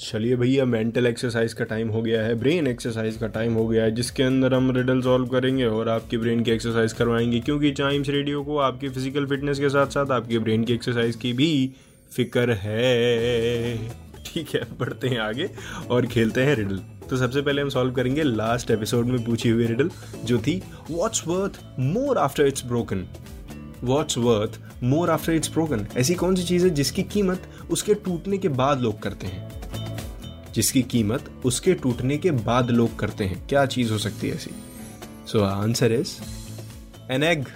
चलिए भैया mental exercise का टाइम हो गया है ब्रेन एक्सरसाइज का टाइम हो गया है, जिसके अंदर हम रिडल सॉल्व करेंगे और आपकी ब्रेन की एक्सरसाइज करवाएँगे। क्योंकि चाइम्स रेडियो को आपकी फ़िज़िकल फिटनेस के साथ साथ आपके ब्रेन की एक्सरसाइज की भी फ़िक्र है। ठीक है, बढ़ते हैं आगे और खेलते हैं रिडल तो सबसे पहले हम सॉल्व करेंगे लास्ट एपिसोड में पूछी हुई रिडल जो थी what's worth more after it's broken what's worth more after it's broken ऐसी कौन सी चीज़ है जिसकी कीमत उसके टूटने के बाद लोग करते हैं? जिसकी कीमत उसके टूटने के बाद लोग करते हैं। क्या चीज़ हो सकती है ऐसी? So answer is an egg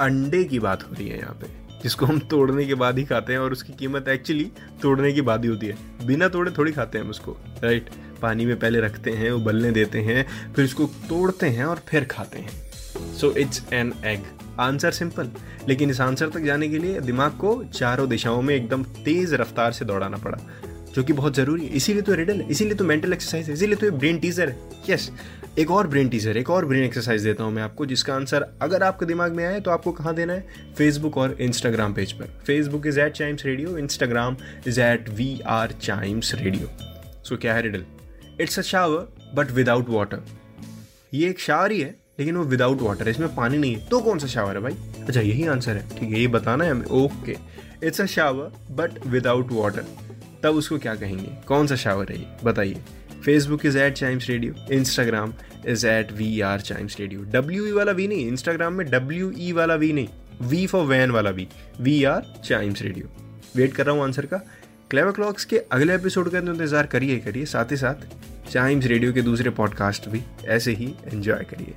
अंडे की बात हो रही है यहाँ पे। जिसको हम तोड़ने के बाद ही खाते हैं और उसकी कीमत एक्चुअली तोड़ने के बाद ही होती है। बिना तोड़े थोड़ी खाते हैं हम उसको राइट पानी में पहले रखते हैं, उबलने देते हैं, फिर उसको तोड़ते हैं और फिर खाते हैं। So it's an egg answer simple लेकिन इस आंसर तक जाने के लिए दिमाग को चारों दिशाओं में एकदम तेज रफ्तार से दौड़ाना पड़ा। जो कि बहुत ज़रूरी है। इसीलिए तो रिडल है। इसीलिए तो मेंटल एक्सरसाइज है। इसीलिए तो ये ब्रेन टीजर है। यस एक और ब्रेन टीजर एक और ब्रेन एक्सरसाइज देता हूँ मैं आपको, जिसका आंसर अगर आपके दिमाग में आए तो आपको कहाँ देना है? फेसबुक और इंस्टाग्राम पेज पर। Facebook is at Chimes Radio Instagram is at we are Chimes Radio so क्या है riddle it's a shower but without water ये एक शावर ही है, लेकिन वो विदाउट वाटर है। इसमें पानी नहीं है। तो कौन सा शावर है भाई? अच्छा यही आंसर है। ठीक है, ये बताना है हमें। Okay it's a shower but without water तब उसको क्या कहेंगे? कौन सा शावर है ये? बताइए। Facebook is at Chimes Radio Instagram is at we are Chimes Radio W E वाला वी नहीं इंस्टाग्राम में डब्ल्यू ई वाला वी नहीं वी फॉर वैन वाला V we are Chimes Radio wait कर रहा हूँ आंसर का। क्लेवर क्लॉक्स के अगले एपिसोड का इंतज़ार करिए करिए। साथ ही साथ चाइम्स रेडियो के दूसरे पॉडकास्ट भी ऐसे ही एंजॉय करिए।